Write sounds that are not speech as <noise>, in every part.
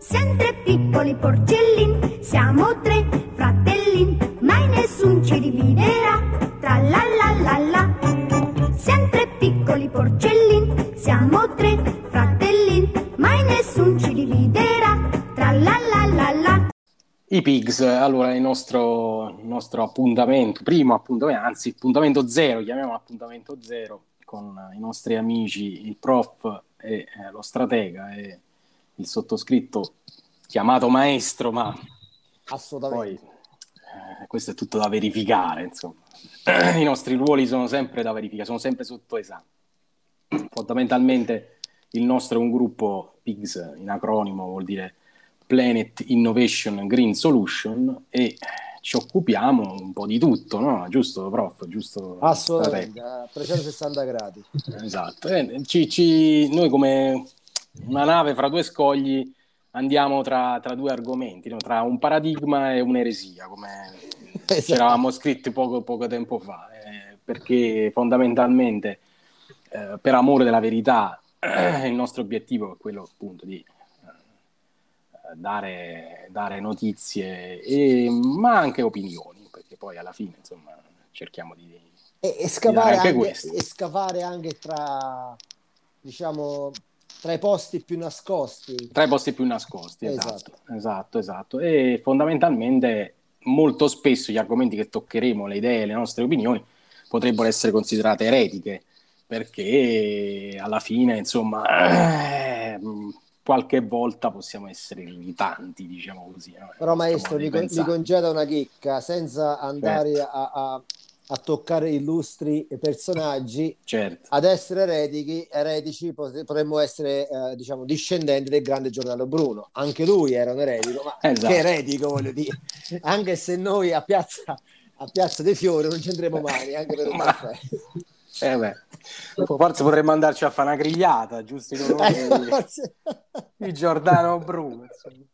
Siamo tre piccoli porcellin, siamo tre fratellin, mai nessun ci dividerà. Tra la la la la. Siamo tre piccoli porcellin, siamo tre fratellin, mai nessun ci dividerà. Tra la la la la. I Pigs, allora il nostro, nostro appuntamento, primo appuntamento, anzi appuntamento zero, chiamiamo appuntamento zero con i nostri amici, il prof e eh, lo stratega e il sottoscritto chiamato maestro, ma Assolutamente. poi eh, questo è tutto da verificare, insomma. <clears throat> I nostri ruoli sono sempre da verificare, sono sempre sotto esame. Fondamentalmente il nostro è un gruppo PIGS, in acronimo vuol dire Planet Innovation Green Solution e ci occupiamo un po' di tutto, no? Giusto, prof? Giusto? Assolutamente, a 360 gradi. Esatto. Eh, ci- ci- noi come una nave fra due scogli andiamo tra, tra due argomenti, no? tra un paradigma e un'eresia, come <laughs> Esatto. ci eravamo scritti poco, poco tempo fa, eh, perché fondamentalmente eh, per amore della verità <clears throat> il nostro obiettivo è quello appunto di eh, dare, dare notizie, e- ma anche opinioni, perché poi alla fine insomma cerchiamo di... E, e scavare anche anche, e scavare anche tra, diciamo, tra i posti più nascosti. Tra i posti più nascosti, Esatto. esatto, esatto, esatto. E fondamentalmente molto spesso gli argomenti che toccheremo, le idee, le nostre opinioni, potrebbero essere considerate eretiche, perché alla fine, insomma, ehm, qualche volta possiamo essere irritanti, diciamo così. no? Però maestro, mi, con- mi congeda una chicca, senza andare Certo. a, a- a toccare illustri personaggi, Certo. ad essere eretici, eretici pot- potremmo essere, eh, diciamo, discendenti del grande Giordano Bruno. Anche lui era un eretico, ma Esatto. che eretico voglio dire. <laughs> Anche se noi a Piazza, a Piazza dei Fiori non ci andremo mai, anche per un Ma- caffè. <laughs> Eh beh, forse potremmo andarci a fare una grigliata, giusto in onore di, Forse- di Giordano Bruno. insomma.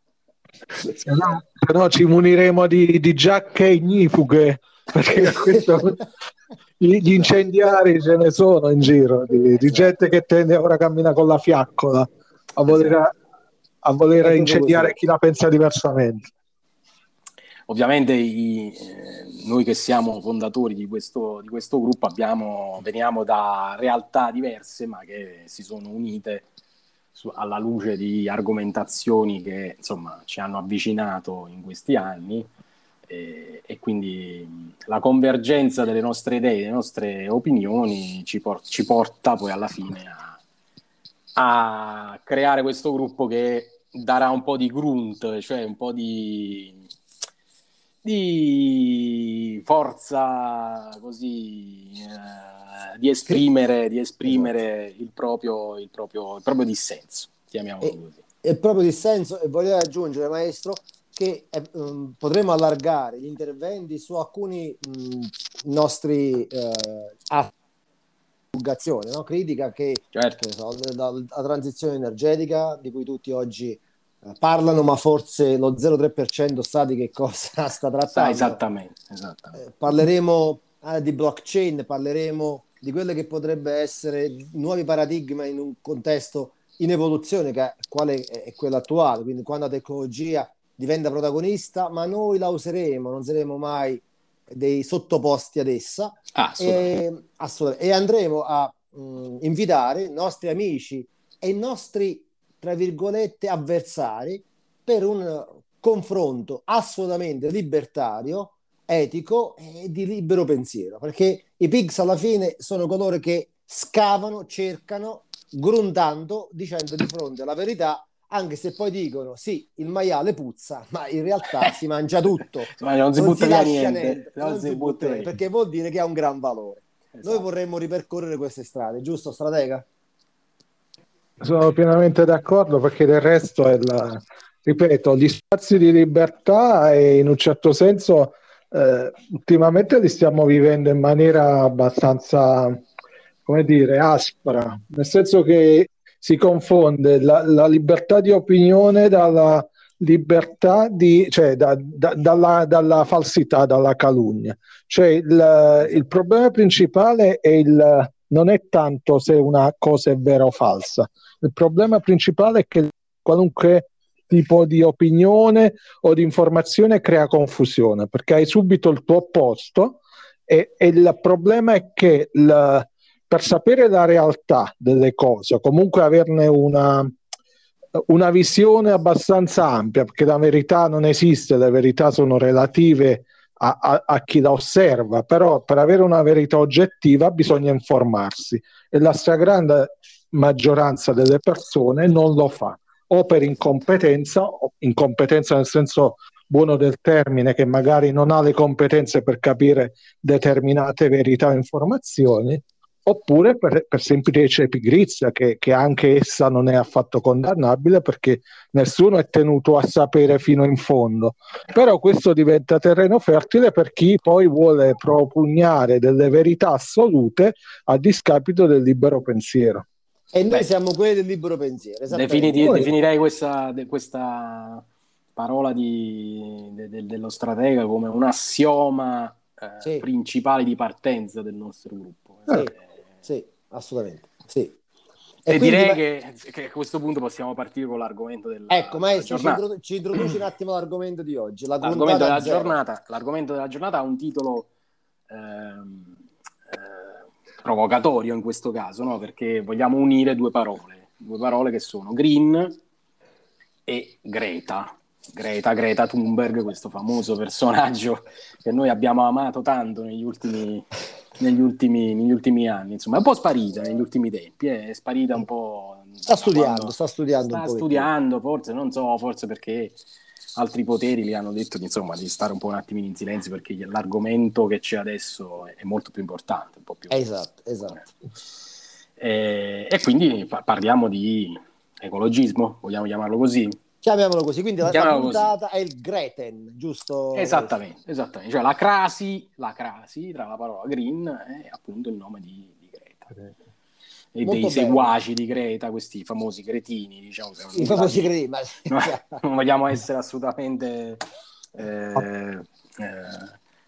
Se no, se no ci muniremo di, di giacche ignifughe perché questo- <laughs> gli, incendiari ce ne sono in giro di, di gente che tende ora cammina con la fiaccola a voler, a voler incendiare chi la pensa diversamente. Ovviamente i- eh, noi che siamo fondatori di questo, di questo gruppo abbiamo, veniamo da realtà diverse ma che si sono unite su- alla luce di argomentazioni che insomma ci hanno avvicinato in questi anni e, e quindi la convergenza delle nostre idee, delle nostre opinioni ci, por- ci porta poi alla fine a, a creare questo gruppo che darà un po' di grunt, cioè un po' di, di forza così eh, di esprimere, di esprimere il, proprio, il, proprio, il proprio dissenso, chiamiamolo E- così. è proprio dissenso e volevo aggiungere, maestro, che eh, um, potremmo allargare gli interventi su alcuni mh, nostri eh, atti di divulgazione, no? critica che Certo, che so, dalla transizione energetica di cui tutti oggi eh, parlano, ma forse lo 0,3% sa di che cosa <laughs> sta trattando. esattamente, esattamente. Eh, parleremo eh, di blockchain, parleremo di quelle che potrebbe essere nuovi paradigmi in un contesto in evoluzione, che quale è è quello attuale, quindi quando la tecnologia diventa protagonista, ma noi la useremo, non saremo mai dei sottoposti ad essa Ah, assolutamente. e, assolutamente. E andremo a mh, invitare i nostri amici e i nostri, tra virgolette, avversari per un confronto assolutamente libertario, etico e di libero pensiero, perché i pigs alla fine sono coloro che scavano, cercano, gruntando, dicendo di fronte alla verità, anche se poi dicono sì, il maiale puzza, ma in realtà si mangia tutto. <laughs> Ma non si butta via lascia niente, non non si si butta via. via, perché vuol dire che ha un gran valore. Noi Esatto. vorremmo ripercorrere queste strade, giusto, stratega? Sono pienamente d'accordo perché del resto è la, ripeto, gli spazi di libertà e in un certo senso eh, ultimamente li stiamo vivendo in maniera abbastanza, come dire, aspra, nel senso che si confonde la, la libertà di opinione dalla libertà di, cioè da- da- dalla, dalla falsità, dalla calunnia. Cioè il, il problema principale è il, non è tanto se una cosa è vera o falsa, il problema principale è che qualunque tipo di opinione o di informazione crea confusione perché hai subito il tuo opposto e, e il problema è che il, per sapere la realtà delle cose comunque averne una, una visione abbastanza ampia, perché la verità non esiste, le verità sono relative a, a, a, chi la osserva, però per avere una verità oggettiva bisogna informarsi e la stragrande maggioranza delle persone non lo fa, o per incompetenza, o incompetenza nel senso buono del termine, che magari non ha le competenze per capire determinate verità o informazioni, oppure per, per semplice pigrizia, che, che, anche essa non è affatto condannabile perché nessuno è tenuto a sapere fino in fondo. Però questo diventa terreno fertile per chi poi vuole propugnare delle verità assolute a discapito del libero pensiero. E noi Beh, siamo quelli del libero pensiero. Definiti, poi... Definirei questa, questa parola di, de, de, dello stratega come un assioma eh, sì. principale di partenza del nostro gruppo. Sì. Eh, sì, assolutamente. Sì. E, e direi che, che, a questo punto possiamo partire con l'argomento del Ecco, maestro, ci, introdu- ci, introduci un attimo l'argomento di oggi. La l'argomento, della giornata, l'argomento della giornata ha un titolo ehm, eh, provocatorio in questo caso, no? perché vogliamo unire due parole, due parole che sono Green e Greta. Greta, Greta Thunberg, questo famoso personaggio che noi abbiamo amato tanto negli ultimi negli ultimi, negli ultimi anni, insomma, è un po' sparita negli ultimi tempi, è sparita un po'... Sta studiando, sta studiando. Sta studiando, forse, non so, forse perché altri poteri gli hanno detto insomma, di stare un po' un attimino in silenzio perché l'argomento che c'è adesso è molto più importante. Un po più esatto, esatto. E, e quindi parliamo di ecologismo, vogliamo chiamarlo così? Chiamiamolo così, quindi la, la puntata così. è il Greten, giusto? Esattamente, esattamente. Cioè la crasi, la crasi tra la parola green e appunto il nome di, di Greta. Greta. E Molto dei bello. seguaci di Greta, questi famosi cretini, diciamo. I famosi cretini, ma... <laughs> non vogliamo essere assolutamente eh, eh,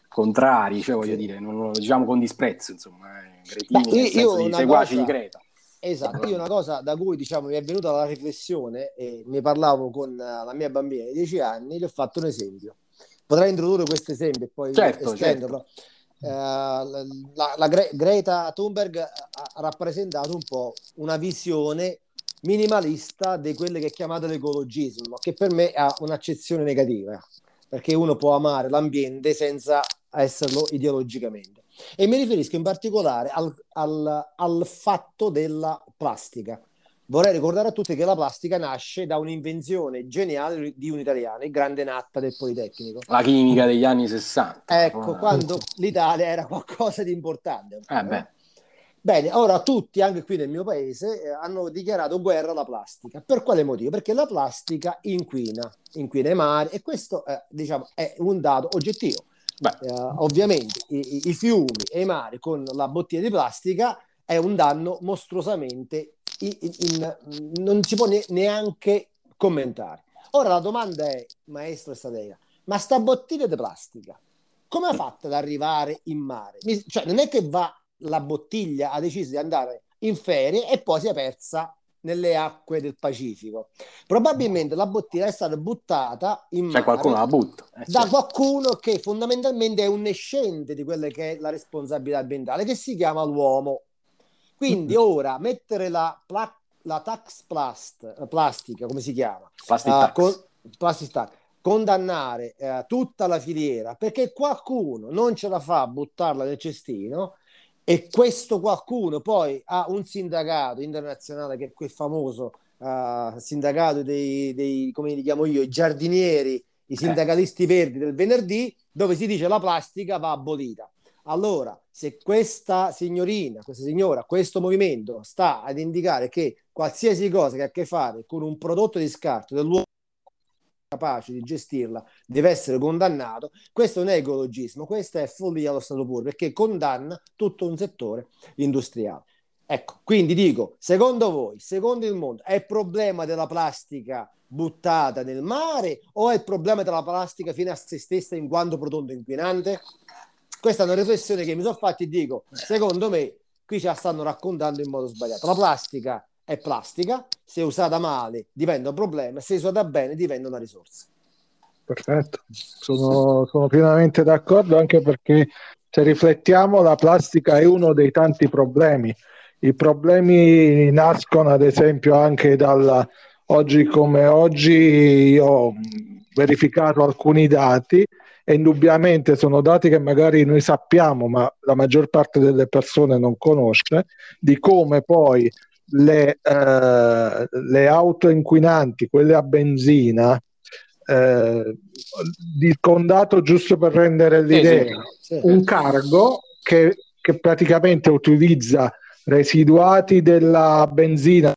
contrari, cioè voglio sì. dire, non lo diciamo con disprezzo, insomma, eh, cretini, Beh, io, io seguaci cosa... di Greta. Esatto, io una cosa da cui diciamo mi è venuta la riflessione e ne parlavo con la mia bambina di 10 anni, gli ho fatto un esempio. Potrei introdurre questo esempio e poi certo, estenderlo. Certo. Uh, la, la Gre- Greta Thunberg ha rappresentato un po' una visione minimalista di quelle che è chiamato l'ecologismo, che per me ha un'accezione negativa, perché uno può amare l'ambiente senza esserlo ideologicamente. E mi riferisco in particolare al, al, al fatto della plastica. Vorrei ricordare a tutti che la plastica nasce da un'invenzione geniale di un italiano, il grande Natta del Politecnico. La chimica degli anni 60. Ecco, quando l'Italia era qualcosa di importante. Eh Bene, ora tutti, anche qui nel mio paese, eh, hanno dichiarato guerra alla plastica. Per quale motivo? Perché la plastica inquina, inquina i mari e questo eh, diciamo, è un dato oggettivo. Eh, ovviamente i, i, fiumi e i mari con la bottiglia di plastica è un danno mostruosamente in, in, non si può ne, neanche commentare. Ora la domanda è, maestro Stadea, ma sta bottiglia di plastica come ha fatto ad arrivare in mare? Mi, cioè, non è che va la bottiglia, ha deciso di andare in ferie e poi si è persa nelle acque del Pacifico. Probabilmente la bottiglia è stata buttata in mare qualcuno la butta. Eh, da certo. qualcuno che fondamentalmente è un escente di quella che è la responsabilità ambientale, che si chiama l'uomo. Quindi mm-hmm. ora mettere la, pla- la tax plast, la plastica, come si chiama? Plastic uh, con, plastic tax condannare uh, tutta la filiera perché qualcuno non ce la fa a buttarla nel cestino e questo qualcuno poi ha un sindacato internazionale che è quel famoso uh, sindacato dei, dei, come li chiamo io, i giardinieri, i eh. sindacalisti verdi del venerdì, dove si dice la plastica va abolita. Allora, se questa signorina, questa signora, questo movimento sta ad indicare che qualsiasi cosa che ha a che fare con un prodotto di scarto dell'uomo capace di gestirla deve essere condannato. Questo non è ecologismo, questa è follia allo stato puro perché condanna tutto un settore industriale. Ecco, quindi dico, secondo voi, secondo il mondo, è il problema della plastica buttata nel mare o è il problema della plastica fino a se stessa in quanto prodotto inquinante? Questa è una riflessione che mi sono fatta e dico, secondo me, qui ce la stanno raccontando in modo sbagliato. La plastica è plastica, se usata male diventa un problema, se usata bene diventa una risorsa. Perfetto, sono, sono pienamente d'accordo anche perché se riflettiamo la plastica è uno dei tanti problemi. I problemi nascono ad esempio anche dal oggi come oggi io ho verificato alcuni dati e indubbiamente sono dati che magari noi sappiamo ma la maggior parte delle persone non conosce di come poi le, eh, le auto inquinanti, quelle a benzina, eh, di condato giusto per rendere l'idea, sì, sì. un cargo che, che praticamente utilizza residuati della benzina,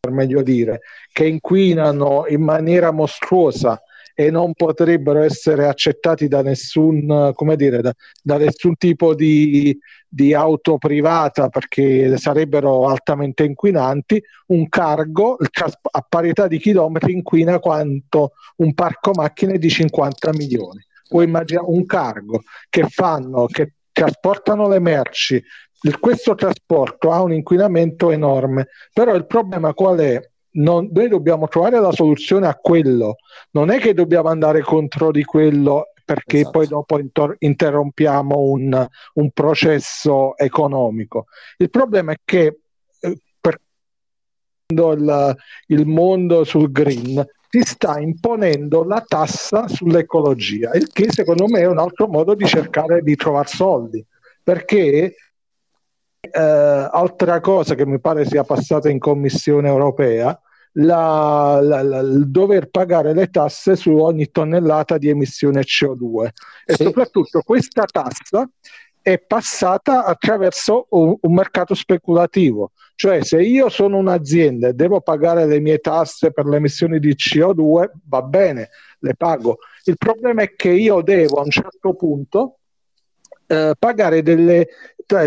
per meglio dire, che inquinano in maniera mostruosa e non potrebbero essere accettati da nessun, dire, da, da nessun tipo di, di, auto privata perché sarebbero altamente inquinanti, un cargo a parità di chilometri inquina quanto un parco macchine di 50 milioni. Puoi immaginare un cargo che fanno, che trasportano le merci, questo trasporto ha un inquinamento enorme, però il problema qual è? Non, noi dobbiamo trovare la soluzione a quello, non è che dobbiamo andare contro di quello perché esatto. poi dopo intor- interrompiamo un, un, processo economico. Il problema è che eh, per il, il mondo sul green si sta imponendo la tassa sull'ecologia, il che secondo me è un altro modo di cercare di trovare soldi, perché eh, altra cosa che mi pare sia passata in Commissione europea, la, la, la, il dover pagare le tasse su ogni tonnellata di emissione CO2 e sì. soprattutto questa tassa è passata attraverso un, un, mercato speculativo, cioè se io sono un'azienda e devo pagare le mie tasse per le emissioni di CO2, va bene, le pago. Il problema è che io devo a un certo punto eh, pagare delle,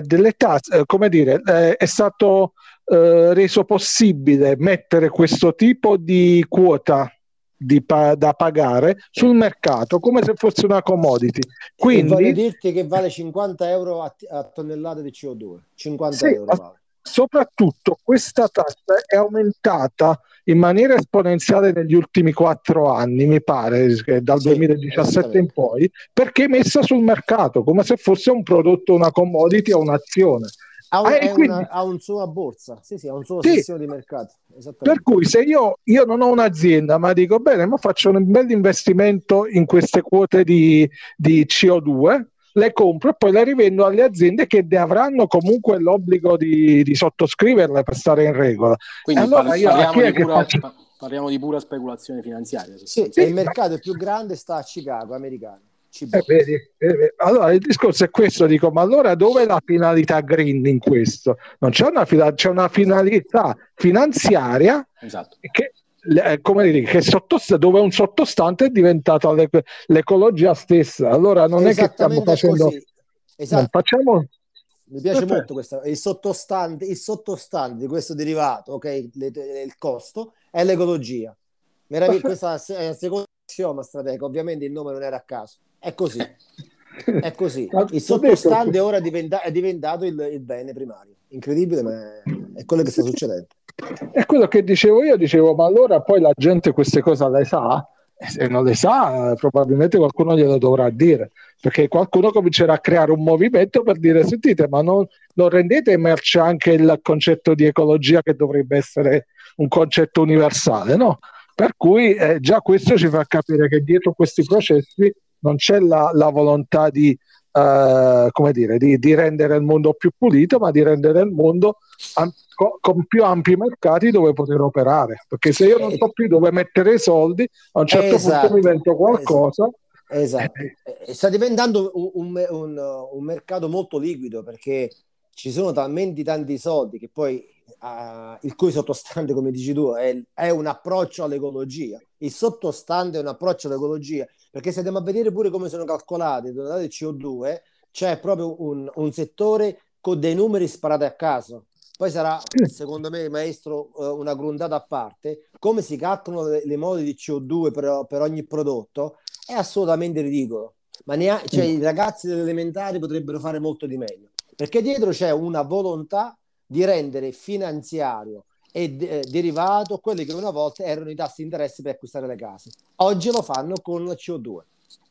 delle tasse, eh, come dire, eh, è stato eh, reso possibile mettere questo tipo di quota di pa- da pagare sul mercato come se fosse una commodity. Quindi, voglio dirti che vale 50 euro a, t- a tonnellata di CO2. 50 sì, euro vale. Soprattutto questa tassa è aumentata in maniera esponenziale negli ultimi quattro anni, mi pare, dal sì, 2017 in poi, perché messa sul mercato come se fosse un prodotto, una commodity o un'azione. Ha un, ah, quindi, una, ha un suo borsa, sì, sì, ha un suo sì, sessione di mercato. Per cui se io, io, non ho un'azienda, ma dico bene, ma faccio un bel investimento in queste quote di, di CO2, le compro e poi le rivendo alle aziende che ne avranno comunque l'obbligo di, di sottoscriverle per stare in regola. Quindi allora parli, parliamo, di pura, faccio... parliamo, di pura, speculazione finanziaria. Sì, sì, il mercato ma... più grande sta a Chicago, americano. Eh, vedi, eh, allora il discorso è questo, dico, ma allora dove è la finalità green in questo? Non c'è una, c'è una finalità finanziaria esatto. che, eh, come dire, che sottost- dove un sottostante è diventata l'ec- l'ecologia stessa. Allora non è che stiamo facendo... Esatto. Facciamo... Mi piace Perfetto. molto questo, il sottostante, il sottostante di questo derivato, ok, le, le, il costo, è l'ecologia. Meraviglia, questa è la seconda assioma strategica, ovviamente il nome non era a caso. È così. <laughs> È così. <laughs> Il sottostante ora diventa, è diventato il, il, bene primario. Incredibile, ma è, è quello che sta succedendo. È quello che dicevo io, dicevo, ma allora poi la gente queste cose le sa? E se non le sa, probabilmente qualcuno glielo dovrà dire, perché qualcuno comincerà a creare un movimento per dire, sentite, ma non, non rendete emerge anche il concetto di ecologia che dovrebbe essere un concetto universale, no? Per cui eh, già questo ci fa capire che dietro questi processi non c'è la, la volontà di, uh, come dire, di, di, rendere il mondo più pulito, ma di rendere il mondo am- co- con più ampi mercati dove poter operare. Perché se io non so più dove mettere i soldi, a un certo esatto, punto mi invento qualcosa. Esatto. esatto. Sta diventando un, un, un, un mercato molto liquido perché ci sono talmente tanti soldi che poi uh, il cui sottostante, come dici tu, è, è, un approccio all'ecologia. Il sottostante è un approccio all'ecologia, perché se andiamo a vedere pure come sono calcolate le tonnellate di CO2, c'è proprio un, un, settore con dei numeri sparati a caso. Poi sarà, <clears throat> secondo me, maestro, uh, una grundata a parte. Come si calcolano le, le mode di CO2 per, per ogni prodotto è assolutamente ridicolo. Ma neanche, cioè, i ragazzi delle elementari potrebbero fare molto di meglio perché dietro c'è una volontà di rendere finanziario è de- derivato quelli che una volta erano i tassi di interesse per acquistare le case. Oggi lo fanno con la CO2.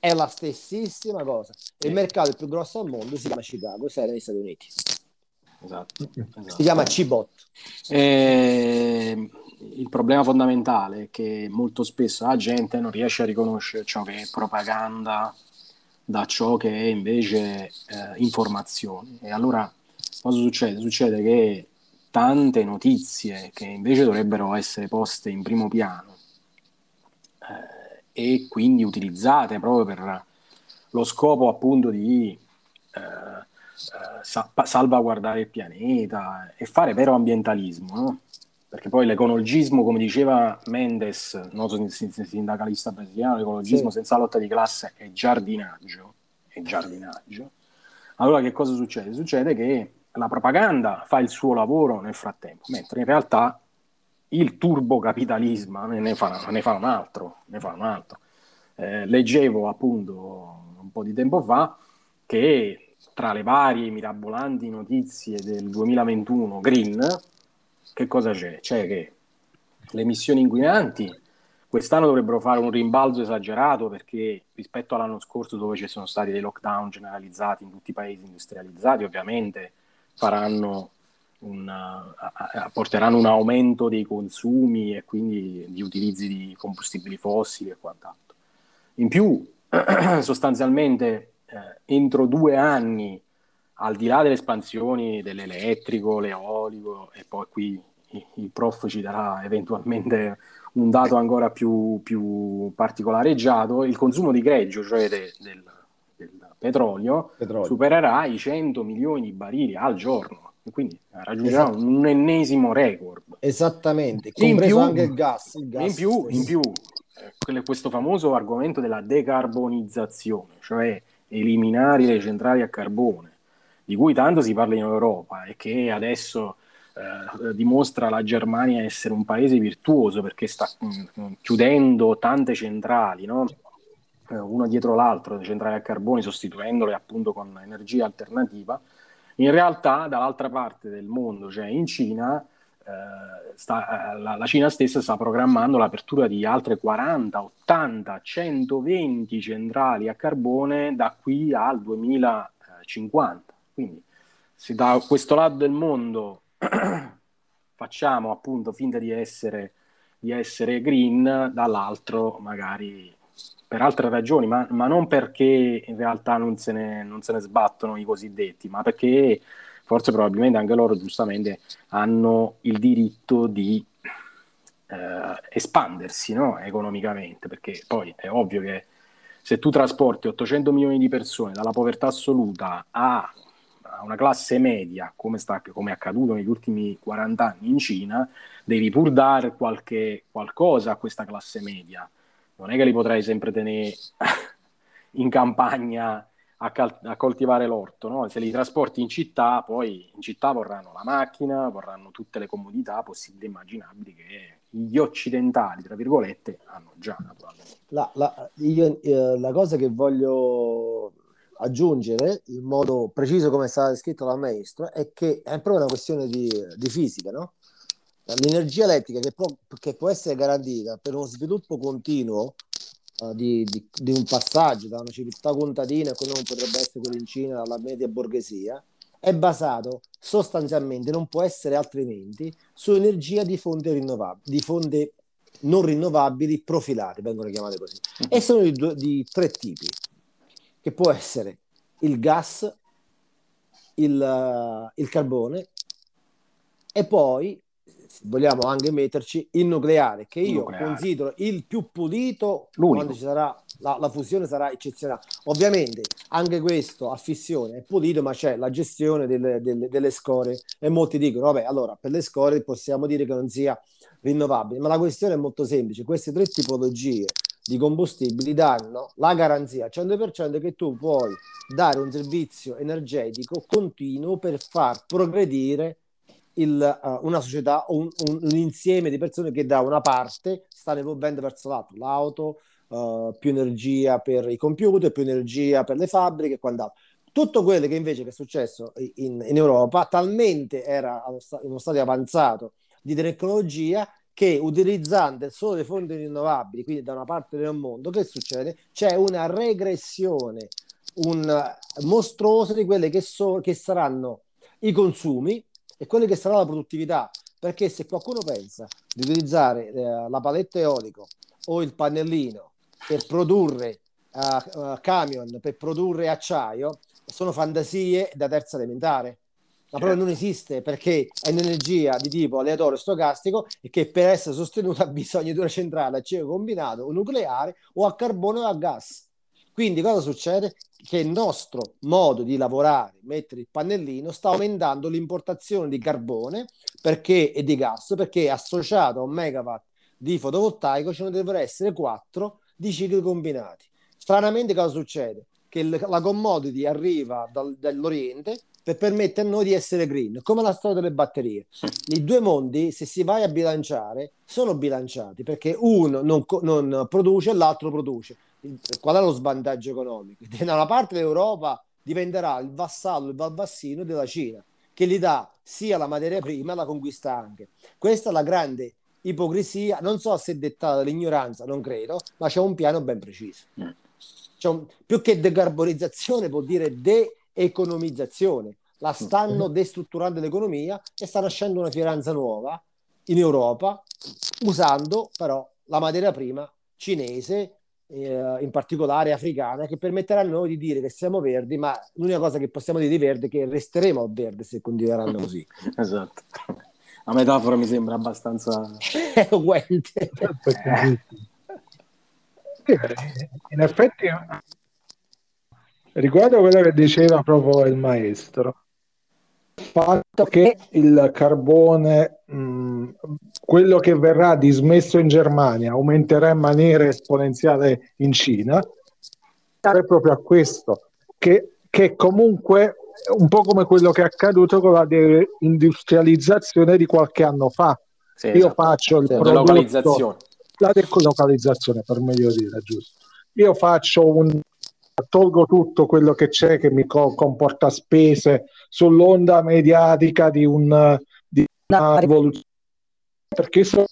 È la stessissima cosa. Il mercato più grosso al mondo si chiama Chicago, sei negli Stati Uniti. Esatto, esatto. Si chiama Cibot. Eh, il problema fondamentale è che molto spesso la gente non riesce a riconoscere ciò che è propaganda da ciò che è invece eh, informazione. E allora cosa succede? Succede che tante notizie che invece dovrebbero essere poste in primo piano eh, e quindi utilizzate proprio per lo scopo appunto di eh, eh salvaguardare il pianeta e fare vero ambientalismo, no? perché poi l'ecologismo, come diceva Mendes, noto sindacalista brasiliano, l'ecologismo sì. senza lotta di classe è giardinaggio, è giardinaggio. Allora che cosa succede? Succede che la propaganda fa il suo lavoro nel frattempo, mentre in realtà il turbocapitalismo ne fa, ne fa un altro. Ne fa un altro. Eh, leggevo appunto un po' di tempo fa che tra le varie mirabolanti notizie del 2021 Green, che cosa c'è? C'è che le emissioni inquinanti quest'anno dovrebbero fare un rimbalzo esagerato perché rispetto all'anno scorso dove ci sono stati dei lockdown generalizzati in tutti i paesi industrializzati, ovviamente faranno una, porteranno un aumento dei consumi e quindi di utilizzi di combustibili fossili e quant'altro. In più, <clears throat> sostanzialmente, eh, entro due anni al di là delle espansioni dell'elettrico, l'eolico, e poi qui il prof ci darà eventualmente un dato ancora più, più particolareggiato, il consumo di greggio, cioè de, del, petrolio, petrolio, supererà i 100 milioni di barili al giorno, e quindi raggiungerà esatto. un ennesimo record. Esattamente, compreso più, anche il gas. Il gas in più, in più eh, questo famoso argomento della decarbonizzazione, cioè eliminare le centrali a carbone di cui tanto si parla in Europa e che adesso eh, dimostra la Germania essere un paese virtuoso perché sta mh, mm, chiudendo tante centrali, no? Eh, una dietro l'altro, le centrali a carbone, sostituendole appunto con energia alternativa. In realtà, dall'altra parte del mondo, cioè in Cina, eh, sta, eh, la, la, Cina stessa sta programmando l'apertura di altre 40, 80, 120 centrali a carbone da qui al 2050. Quindi se da questo lato del mondo <clears throat> facciamo appunto finta di essere, di essere green, dall'altro magari per altre ragioni, ma, ma non perché in realtà non se, ne, non se ne sbattono i cosiddetti, ma perché forse probabilmente anche loro giustamente hanno il diritto di eh, espandersi no? economicamente, perché poi è ovvio che se tu trasporti 800 milioni di persone dalla povertà assoluta a una classe media, come, sta, come è accaduto negli ultimi 40 anni in Cina, devi pur dare qualche, qualcosa a questa classe media. Non è che li potrai sempre tenere in campagna a, cal- a coltivare l'orto, no? se li trasporti in città, poi in città vorranno la macchina, vorranno tutte le comodità possibili e immaginabili che gli occidentali, tra virgolette, hanno già naturalmente. La, la, io, eh, la cosa che voglio aggiungere in modo preciso come è stato scritto dal maestro è che è proprio una questione di, di fisica, no? L'energia elettrica che può, che può, essere garantita per uno sviluppo continuo uh, di, di, di, un passaggio da una civiltà contadina a quello che potrebbe essere quello in Cina, alla media borghesia, è basato sostanzialmente, non può essere altrimenti, su energia di fonti rinnovabili, di fonti non rinnovabili profilate, vengono chiamate così. E sono di, di tre tipi che può essere il gas, il, uh, il carbone e poi vogliamo anche metterci il nucleare, che io nucleare. considero il più pulito L'unico. quando ci sarà la, la, fusione sarà eccezionale. Ovviamente anche questo a fissione è pulito, ma c'è la gestione delle, delle, delle scorie e molti dicono, vabbè, allora per le scorie possiamo dire che non sia rinnovabile, ma la questione è molto semplice, queste tre tipologie di combustibili danno la garanzia al 100% che tu puoi dare un servizio energetico continuo per far progredire il, uh, una società o un, un, un, insieme di persone che da una parte stanno evolvendo verso l'altro, l'auto, uh, più energia per i computer, più energia per le fabbriche e quant'altro. Tutto quello che invece che è successo in, in Europa talmente era in uno stadio avanzato di tecnologia che utilizzando solo le fonti rinnovabili, quindi da una parte del mondo, che succede? C'è una regressione un mostruosa di quelle che, so, che saranno i consumi e quelle che sarà la produttività. Perché se qualcuno pensa di utilizzare eh, la paletta eolico o il pannellino per produrre uh, uh, camion, per produrre acciaio, sono fantasie da terza elementare ma proprio non esiste perché è un'energia di tipo aleatorio stocastico e che per essere sostenuta <laughs> ha bisogno di una centrale a cieco combinato o nucleare o a carbone o a gas. Quindi cosa succede? Che il nostro modo di lavorare, mettere il pannellino, sta aumentando l'importazione di carbone perché, e di gas perché associato a un megawatt di fotovoltaico ce ne devono essere quattro di cicli combinati. Stranamente cosa succede? Che la commodity arriva dal, dall'Oriente per permettere a noi di essere green, come la storia delle batterie. I due mondi, se si vai a bilanciare, sono bilanciati perché uno non, non produce e l'altro produce. Qual è lo svantaggio economico? <laughs> Da una parte l'Europa diventerà il vassallo, il valvassino della Cina, che gli dà sia la materia prima, la conquista anche. Questa è la grande ipocrisia, non so se è dettata dall'ignoranza, non credo, ma c'è un piano ben preciso. Mm. Un, più che decarbonizzazione vuol dire de economizzazione. La mm. stanno destrutturando l'economia e sta nascendo una fieranza nuova in Europa, usando però la materia prima cinese, eh, in particolare africana, che permetterà a noi di dire che siamo verdi, ma l'unica cosa che possiamo dire di verde è che resteremo a verde se continueranno così. <laughs> esatto. La metafora mi sembra abbastanza <laughs> eloquente. in effetti riguardo a quello che diceva proprio il maestro, fatto che il carbone, mh, quello che verrà dismesso in Germania, aumenterà in maniera esponenziale in Cina, è proprio a questo, che, che comunque un po' come quello che è accaduto con la deindustrializzazione di qualche anno fa. Sì, Io esatto. faccio il sì, prodotto, la delocalizzazione per meglio dire, giusto. Io faccio un tolgo tutto quello che c'è che mi co- comporta spese sull'onda mediatica di, un, di una rivoluzione. Perché so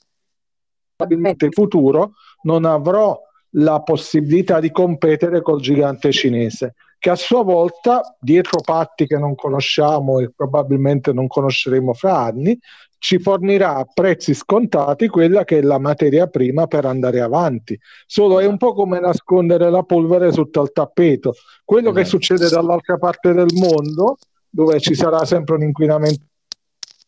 probabilmente in futuro non avrò la possibilità di competere col gigante cinese che a sua volta dietro patti che non conosciamo e probabilmente non conosceremo fra anni ci fornirà a prezzi scontati quella che è la materia prima per andare avanti. Solo è un po' come nascondere la polvere sotto al tappeto. Quello che succede dall'altra parte del mondo, dove ci sarà sempre un inquinamento,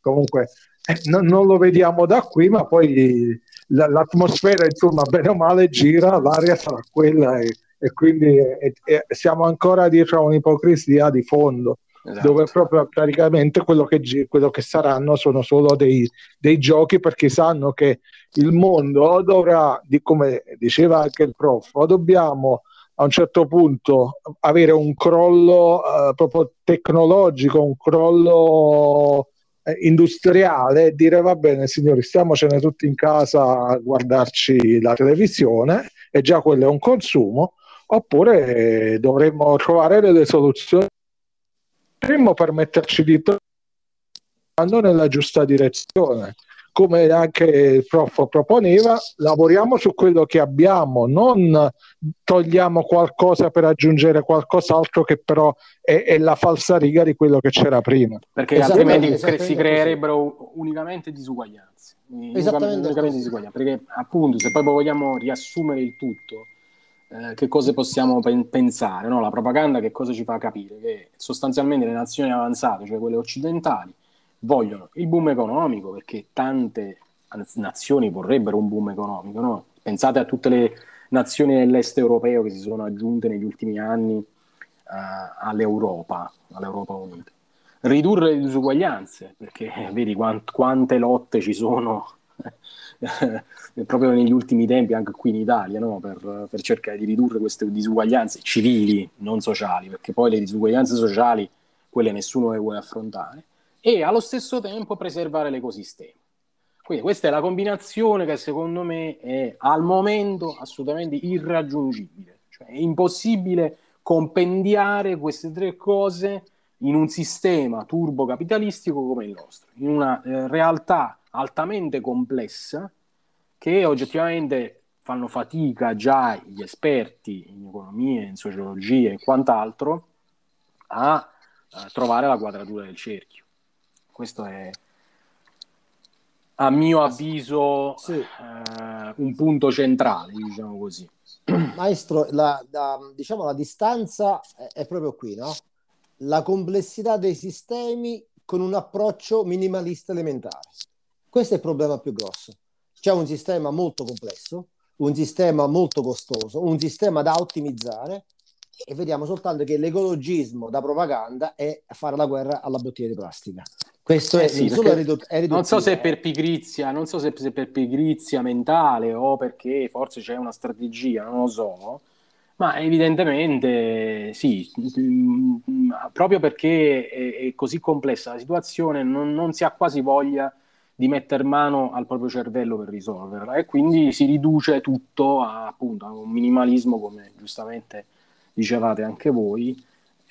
comunque eh, non, non, lo vediamo da qui, ma poi l'atmosfera, insomma, bene o male gira, l'aria sarà quella e, e quindi e, e siamo ancora dietro a un'ipocrisia di fondo esatto. dove proprio praticamente quello che, quello che saranno sono solo dei, dei, giochi perché sanno che il mondo dovrà, di, come diceva anche il prof, dobbiamo a un certo punto avere un crollo uh, proprio tecnologico, un crollo eh, industriale e dire va bene signori stiamocene tutti in casa a guardarci la televisione e già quello è un consumo oppure dovremmo trovare delle soluzioni potremmo permetterci di andare nella giusta direzione. Come anche il prof proponeva, lavoriamo su quello che abbiamo, non togliamo qualcosa per aggiungere qualcos'altro che però è, è la falsa riga di quello che c'era prima. Perché altrimenti si creerebbero unicamente disuguaglianze. Esattamente. Unicamente disuguaglianze. Perché appunto, se poi vogliamo riassumere il tutto, eh, che cosa possiamo pen- pensare? No? La propaganda che cosa ci fa capire? Che sostanzialmente le nazioni avanzate, cioè quelle occidentali, vogliono il boom economico perché tante nazioni vorrebbero un boom economico. No? Pensate a tutte le nazioni dell'est europeo che si sono aggiunte negli ultimi anni uh, all'Europa, all'Europa Unita. Ridurre le disuguaglianze, perché <laughs> vedi quant- quante lotte ci sono proprio negli ultimi tempi, anche qui in Italia, no? per, per, cercare di ridurre queste disuguaglianze civili, non sociali, perché poi le disuguaglianze sociali, quelle nessuno le vuole affrontare, e allo stesso tempo preservare l'ecosistema. Quindi questa è la combinazione che secondo me è al momento assolutamente irraggiungibile, cioè è impossibile compendiare queste tre cose in un sistema turbo capitalistico come il nostro, in una eh, realtà altamente complessa che oggettivamente fanno fatica già gli esperti in economia, in sociologia e quant'altro a, a trovare la quadratura del cerchio. Questo è, a mio avviso, sì. eh, un punto centrale, diciamo così. <clears throat> Maestro, la, la, diciamo, la distanza è, è proprio qui, no? La complessità dei sistemi con un approccio minimalista elementare. Questo è il problema più grosso. C'è un sistema molto complesso, un sistema molto costoso, un sistema da ottimizzare e vediamo soltanto che l'ecologismo da propaganda è fare la guerra alla bottiglia di plastica. Questo eh è, sì, solo ridott- è Non so se per pigrizia, non so se, se per pigrizia mentale o perché forse c'è una strategia, non lo so, ma evidentemente sì, proprio perché è, è così complessa la situazione, non, non, si ha quasi voglia di mettere mano al proprio cervello per risolverla e quindi si riduce tutto a, appunto, a un minimalismo, come giustamente dicevate anche voi,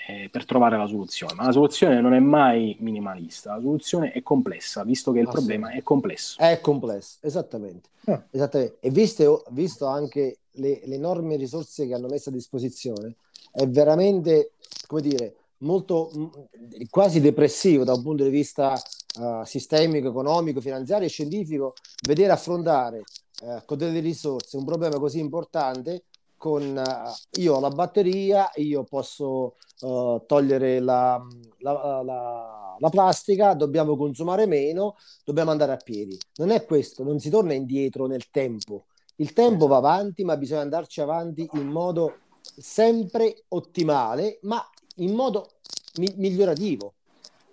eh, per trovare la soluzione. Ma la soluzione non è mai minimalista, la soluzione è complessa, visto che il ah, problema sì. è complesso. È complesso, esattamente. Ah. esattamente. E visto, visto anche le, le, enormi risorse che hanno messo a disposizione, è veramente, come dire, molto quasi depressivo da un punto di vista uh, sistemico, economico, finanziario e scientifico vedere affrontare uh, con delle risorse un problema così importante con uh, io ho la batteria, io posso uh, togliere la, la, la, la, plastica, dobbiamo consumare meno, dobbiamo andare a piedi. Non è questo, non si torna indietro nel tempo. Il tempo va avanti, ma bisogna andarci avanti in modo sempre ottimale, ma in modo mi- migliorativo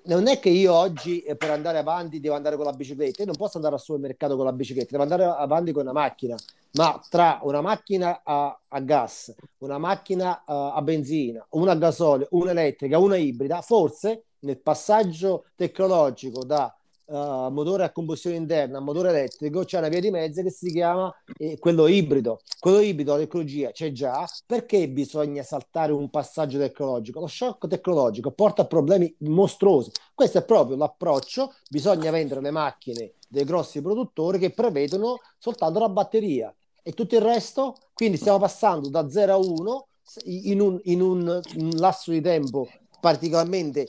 non è che io oggi eh, per andare avanti devo andare con la bicicletta, io non posso andare al supermercato con la bicicletta, devo andare avanti con una macchina, ma tra una macchina a, a gas, una macchina a, a benzina, una a gasolio, una elettrica, una ibrida, forse nel passaggio tecnologico da uh, motore a combustione interna, motore elettrico, c'è una via di mezzo che si chiama eh, quello ibrido. Quello ibrido, l'ecologia c'è già, perché bisogna saltare un passaggio tecnologico? Lo shock tecnologico porta a problemi mostruosi. Questo è proprio l'approccio, bisogna vendere le macchine dei grossi produttori che prevedono soltanto la batteria e tutto il resto, quindi stiamo passando da 0 a 1 in un, in un lasso di tempo particolarmente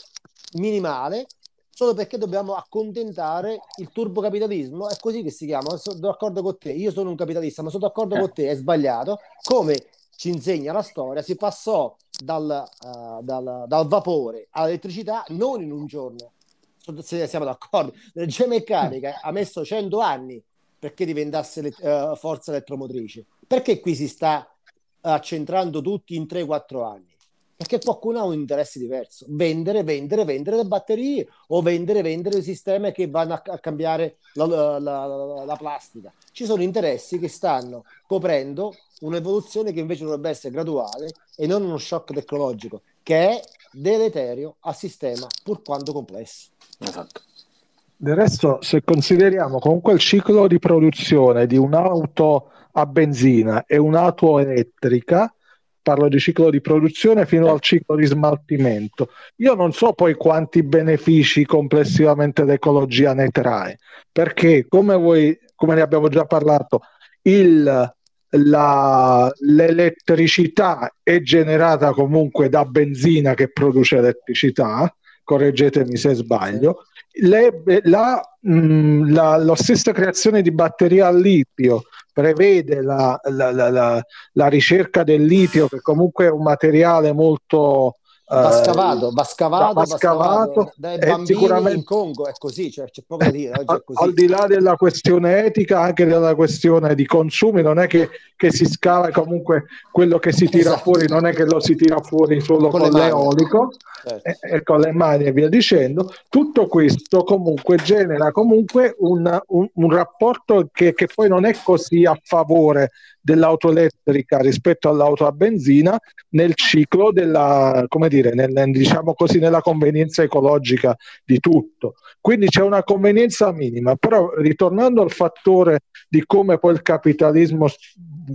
minimale solo perché dobbiamo accontentare il turbocapitalismo, è così che si chiama, sono d'accordo con te, io sono un capitalista, ma sono d'accordo eh. con te, è sbagliato, come ci insegna la storia, si passò dal, uh, dal, dal vapore all'elettricità non in un giorno, se siamo d'accordo, l'energia meccanica ha messo 100 anni perché diventasse uh, forza elettromotrice, perché qui si sta accentrando tutti in 3-4 anni? Perché qualcuno ha un interesse diverso. Vendere, vendere, vendere le batterie o vendere, vendere i sistemi che vanno a, a cambiare la, la, la, la, plastica. Ci sono interessi che stanno coprendo un'evoluzione che invece dovrebbe essere graduale e non uno shock tecnologico, che è deleterio al sistema, pur quanto complesso. Esatto. Del resto, se consideriamo comunque il ciclo di produzione di un'auto a benzina e un'auto elettrica, parlo di ciclo di produzione fino al ciclo di smaltimento. Io non so poi quanti benefici complessivamente l'ecologia ne trae, perché come, voi, come ne abbiamo già parlato, il, la, l'elettricità è generata comunque da benzina che produce elettricità, correggetemi se sbaglio, le, la, mh, mm, la, la, stessa creazione di batterie al litio prevede la, la, ricerca del litio, che comunque è un materiale molto va scavato, va scavato, va scavato, dai bambini sicuramente... in Congo è così, cioè, c'è poco da dire. Al, al di là della questione etica, anche della questione di consumi, non è che, che si scava comunque quello che si tira esatto. fuori, non è che lo si tira fuori solo con, con l'eolico certo. e, e, con le mani e via dicendo. Tutto questo comunque genera comunque un, un, un rapporto che, che poi non è così a favore dell'auto elettrica rispetto all'auto a benzina nel ciclo della, come dire, nel, diciamo così, nella convenienza ecologica di tutto. Quindi c'è una convenienza minima, però ritornando al fattore di come poi il capitalismo,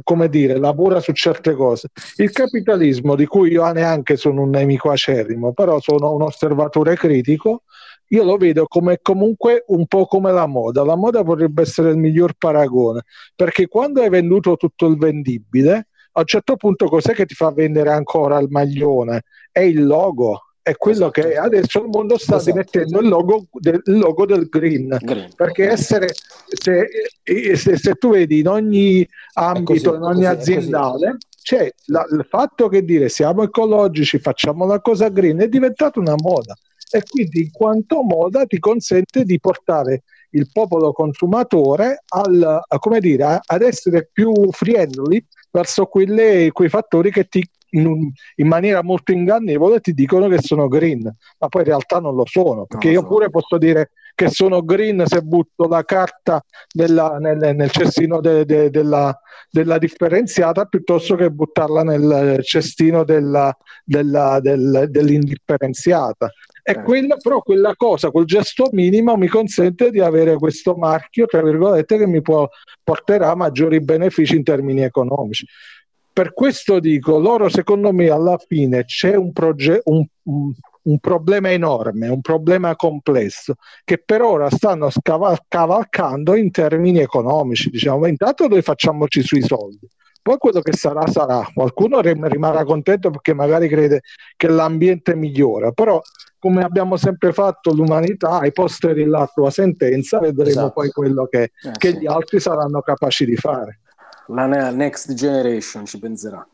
come dire, lavora su certe cose. Il capitalismo, di cui io neanche sono un nemico acerrimo, però sono un osservatore critico, io lo vedo come comunque un po' come la moda. La moda potrebbe essere il miglior paragone, perché quando hai venduto tutto il vendibile, a un certo punto cos'è che ti fa vendere ancora il maglione? È il logo, è quello esatto. che adesso il mondo sta esatto. dimettendo il logo, del, il logo del green, green. perché essere se, se, se, tu vedi in ogni ambito, così, in ogni così, aziendale c'è la, il fatto che dire siamo ecologici, facciamo la cosa green è diventato una moda e quindi in quanto moda ti consente di portare il popolo consumatore al, dire, ad essere più friendly verso quelle, quei fattori che ti in, un, in, maniera molto ingannevole ti dicono che sono green, ma poi in realtà non lo sono, perché io pure posso dire che sono green se butto la carta della, nel, nel, cestino de, de, della, della, differenziata piuttosto che buttarla nel cestino della, della, del, dell'indifferenziata. E certo. quella, però quella cosa, quel gesto minimo mi consente di avere questo marchio, tra virgolette, che mi può, porterà maggiori benefici in termini economici. Per questo dico, loro secondo me alla fine c'è un, proge- un, un, un problema enorme, un problema complesso che per ora stanno scavalcando in termini economici. Diciamo, intanto noi facciamoci sui soldi. Poi quello che sarà sarà, qualcuno rimarrà contento perché magari crede che l'ambiente migliora, però come abbiamo sempre fatto l'umanità, ai posteri la tua sentenza, vedremo esatto. poi quello che, eh, che sì. gli altri saranno capaci di fare la next generation ci penserà.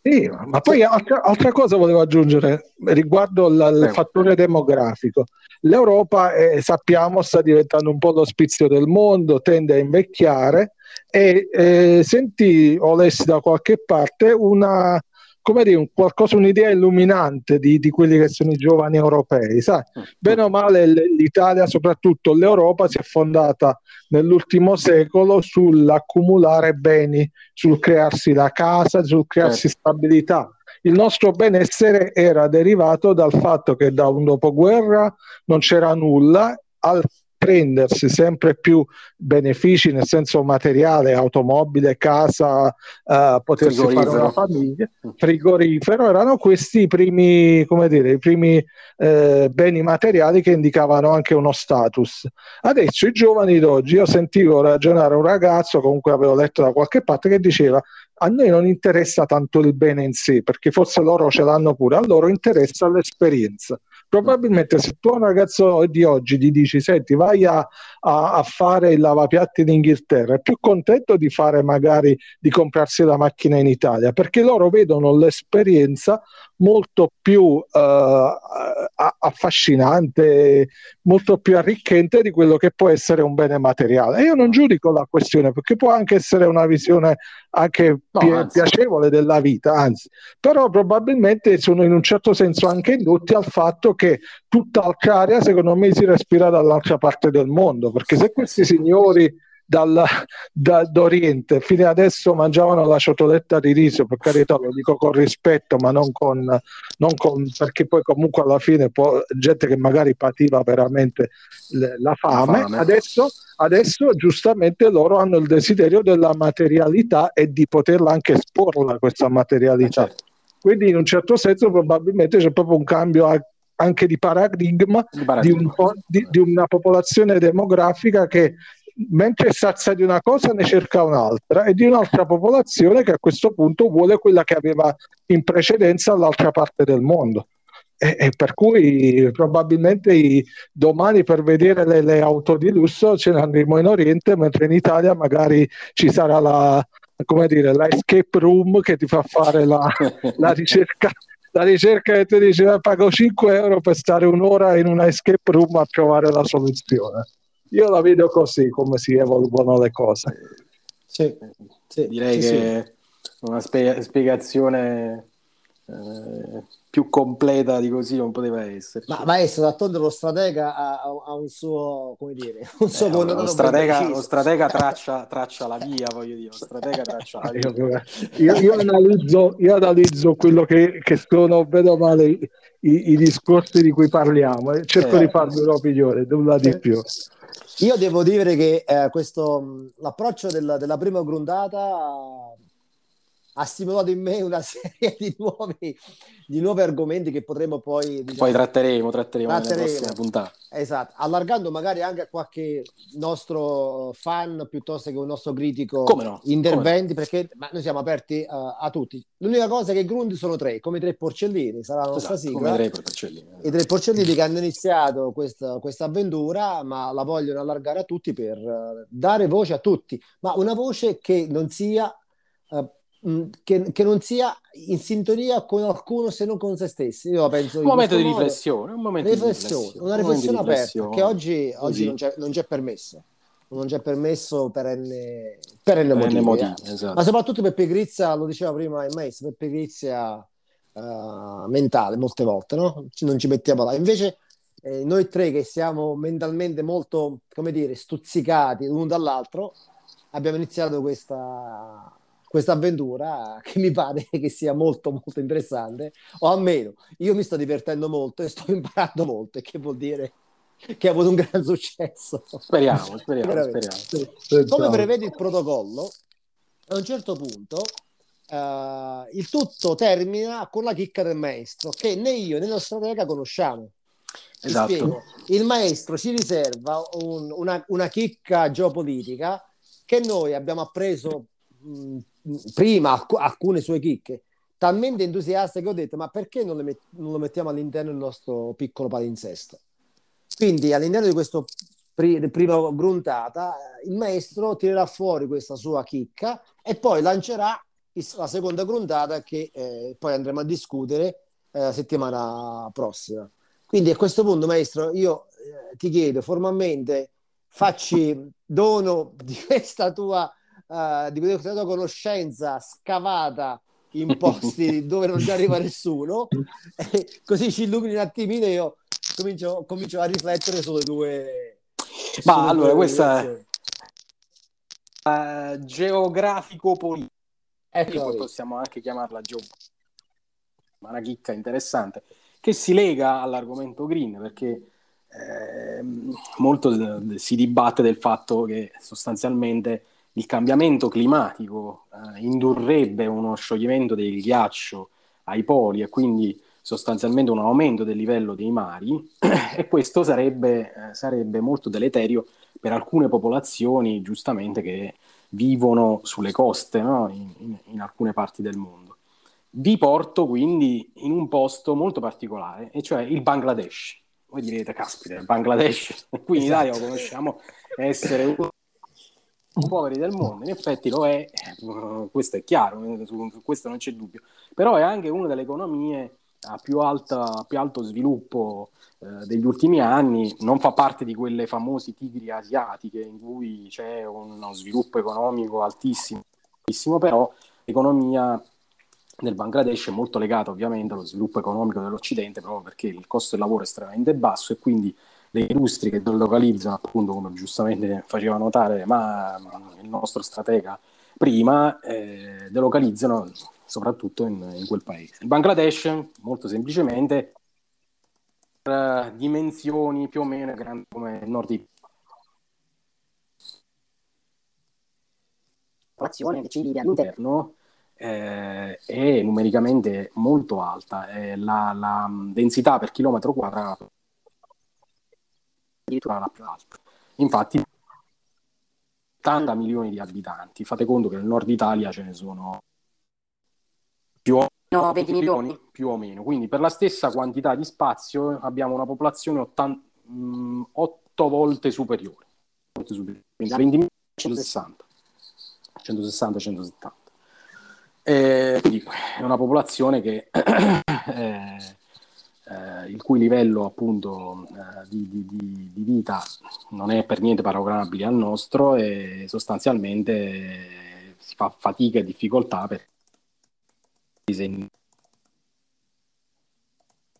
Sì, ma poi altra, altra cosa volevo aggiungere riguardo l- il fattore demografico. L'Europa, eh, sappiamo, sta diventando un po' l'ospizio del mondo, tende a invecchiare e eh, sentì o lessi da qualche parte una, come dire, un qualcosa, un'idea illuminante di, di, quelli che sono i giovani europei. Sai? Mm. Bene o male l'Italia, soprattutto l'Europa, si è fondata nell'ultimo secolo sull'accumulare beni, sul crearsi la casa, sul crearsi certo. stabilità. Il nostro benessere era derivato dal fatto che da un dopoguerra non c'era nulla, al prendersi sempre più benefici nel senso materiale, automobile, casa, uh, potersi fare una famiglia, frigorifero, erano questi i primi, come dire, i primi eh, beni materiali che indicavano anche uno status. Adesso i giovani d'oggi, io sentivo ragionare un ragazzo, comunque avevo letto da qualche parte, che diceva a noi non interessa tanto il bene in sé, perché forse loro ce l'hanno pure, a loro interessa l'esperienza. Probabilmente se tu a un ragazzo di oggi gli dici senti vai a, a, a, fare il lavapiatti in Inghilterra, è più contento di fare magari di comprarsi la macchina in Italia perché loro vedono l'esperienza molto più eh, affascinante, molto più arricchente di quello che può essere un bene materiale. E io non giudico la questione perché può anche essere una visione anche no, pi- piacevole della vita, anzi, però probabilmente sono in un certo senso anche indotti al fatto che tutt'altra area secondo me si respira dall'altra parte del mondo, perché se questi signori dal, da, d'Oriente fino adesso mangiavano la ciotoletta di riso, per carità lo dico con rispetto, ma non con, non con perché poi comunque alla fine può, gente che magari pativa veramente le, la, fame, fame. Adesso, adesso giustamente loro hanno il desiderio della materialità e di poterla anche esporla questa materialità. Certo. Quindi in un certo senso probabilmente c'è proprio un cambio anche di paradigma, di, paradigma. Di, un di, una popolazione demografica che mentre sazia di una cosa ne cerca un'altra e di un'altra popolazione che a questo punto vuole quella che aveva in precedenza all'altra parte del mondo. E, e per cui probabilmente i, domani per vedere le, le, auto di lusso ce ne andremo in Oriente, mentre in Italia magari ci sarà la, come dire, la escape room che ti fa fare la, <laughs> la ricerca la ricerca che ti dice pago 5 euro per stare un'ora in una escape room a trovare la soluzione. Io la vedo così, come si evolvono le cose. Sì, sì direi sì, che sì. una spie- spiegazione eh, più completa di così non poteva essere. Ma maestro, d'altronde lo stratega ha, ha, un suo, come dire, <laughs> un suo eh, lo, stratega, lo stratega traccia, traccia, la via, voglio dire, lo stratega traccia la via. Io, io, analizzo, io analizzo, quello che, che sono, vedo male, i, i, discorsi di cui parliamo e cerco eh, di farmi un'opinione, nulla di eh. più. Io devo dire che eh, questo, l'approccio della, della prima grundata ha stimolato in me una <laughs> serie di nuovi, di nuovi argomenti che potremo poi... Diciamo, poi tratteremo, tratteremo, tratteremo nelle prossime puntate. Esatto, allargando magari anche a qualche nostro fan piuttosto che un nostro critico no? interventi, no? perché noi siamo aperti uh, a tutti. L'unica cosa è che i Grundi sono tre, come i tre porcellini, sarà la nostra esatto, sigla. Tre porcellini. I tre porcellini che hanno iniziato questa, questa avventura, ma la vogliono allargare a tutti per uh, dare voce a tutti, ma una voce che non sia... Uh, che, che, non sia in sintonia con qualcuno se non con se stessi. Io penso un momento di riflessione, un momento riflessione, di riflessione, una riflessione aperta che oggi, oggi non, c'è, non, c'è, permesso. Non c'è permesso per N, per N motivi, motivi eh. esatto. ma soprattutto per pigrizia, lo diceva prima il maestro, per pigrizia uh, mentale molte volte, no? non ci mettiamo là. Invece eh, noi tre che siamo mentalmente molto, come dire, stuzzicati l'uno dall'altro, abbiamo iniziato questa questa avventura che mi pare <laughs> che sia molto molto interessante o almeno io mi sto divertendo molto e sto <laughs> imparando molto e che vuol dire che ha avuto un gran successo. Speriamo <laughs> speriamo, speriamo. come prevede il protocollo a un certo punto uh, il tutto termina con la chicca del maestro che né io né la stratega conosciamo. Esatto. il maestro ci riserva un, una, una chicca geopolitica che noi abbiamo appreso mh, prima alc- alcune sue chicche talmente entusiasta che ho detto ma perché non, met- non, lo mettiamo all'interno del nostro piccolo palinsesto? Quindi all'interno di questo pri- prima gruntata il maestro tirerà fuori questa sua chicca e poi lancerà la seconda gruntata che eh, poi andremo a discutere eh, la settimana prossima. Quindi a questo punto maestro io eh, ti chiedo formalmente facci dono di questa tua uh, di questa conoscenza scavata in <laughs> posti dove non ci arriva nessuno, <laughs> così ci illumini un attimino e io comincio, comincio a riflettere sulle due... Ma sulle allora, due questa è uh, geografico-politica, ecco possiamo anche chiamarla geopolitica, ma una chicca interessante, che si lega all'argomento green, perché eh, molto si dibatte del fatto che sostanzialmente il cambiamento climatico eh, indurrebbe uno scioglimento del ghiaccio ai poli e quindi sostanzialmente un aumento del livello dei mari <clears throat> e questo sarebbe, eh, sarebbe molto deleterio per alcune popolazioni giustamente che vivono sulle coste no? in, in, in, alcune parti del mondo. Vi porto quindi in un posto molto particolare, e cioè il Bangladesh. Voi direte, caspita, il Bangladesh, qui in Italia lo conosciamo essere uno poveri del mondo, in effetti lo è, questo è chiaro, su, questo non c'è dubbio, però è anche una delle economie a più, alta, più alto sviluppo eh, degli ultimi anni, non fa parte di quelle famose tigri asiatiche in cui c'è uno sviluppo economico altissimo, altissimo però l'economia del Bangladesh è molto legata ovviamente allo sviluppo economico dell'Occidente proprio perché il costo del lavoro è estremamente basso e quindi le industrie che localizzano, appunto, come giustamente faceva notare ma il nostro stratega prima, eh, delocalizzano soprattutto in, in, quel paese. Il Bangladesh, molto semplicemente, per dimensioni più o meno grandi come il nord Italia. popolazione che ci vive all'interno eh, è numericamente molto alta, eh, la, la, densità per chilometro quadrato addirittura la più alta. Infatti, 80 milioni di abitanti, fate conto che nel nord Italia ce ne sono più o meno 20 milioni, più o meno. Quindi per la stessa quantità di spazio abbiamo una popolazione 80, mh, 8 volte superiore. Quindi 20 milioni 160. 160, 170. Eh, quindi è una popolazione che <clears throat> eh, eh, il cui livello appunto eh, di, di, di, vita non è per niente paragonabile al nostro e sostanzialmente si fa fatica e difficoltà per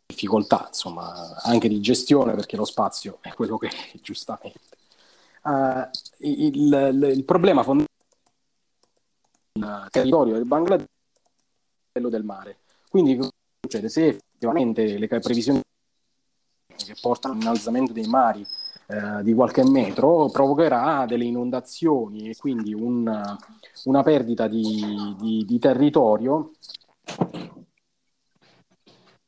difficoltà insomma anche di gestione perché lo spazio è quello che è giustamente. Uh, il, il, il, problema fondamentale del territorio del Bangladesh è quello del mare. Quindi cosa succede? Se effettivamente le previsioni che portano all'innalzamento dei mari eh, di qualche metro provocherà delle inondazioni e quindi un, una perdita di, di, di territorio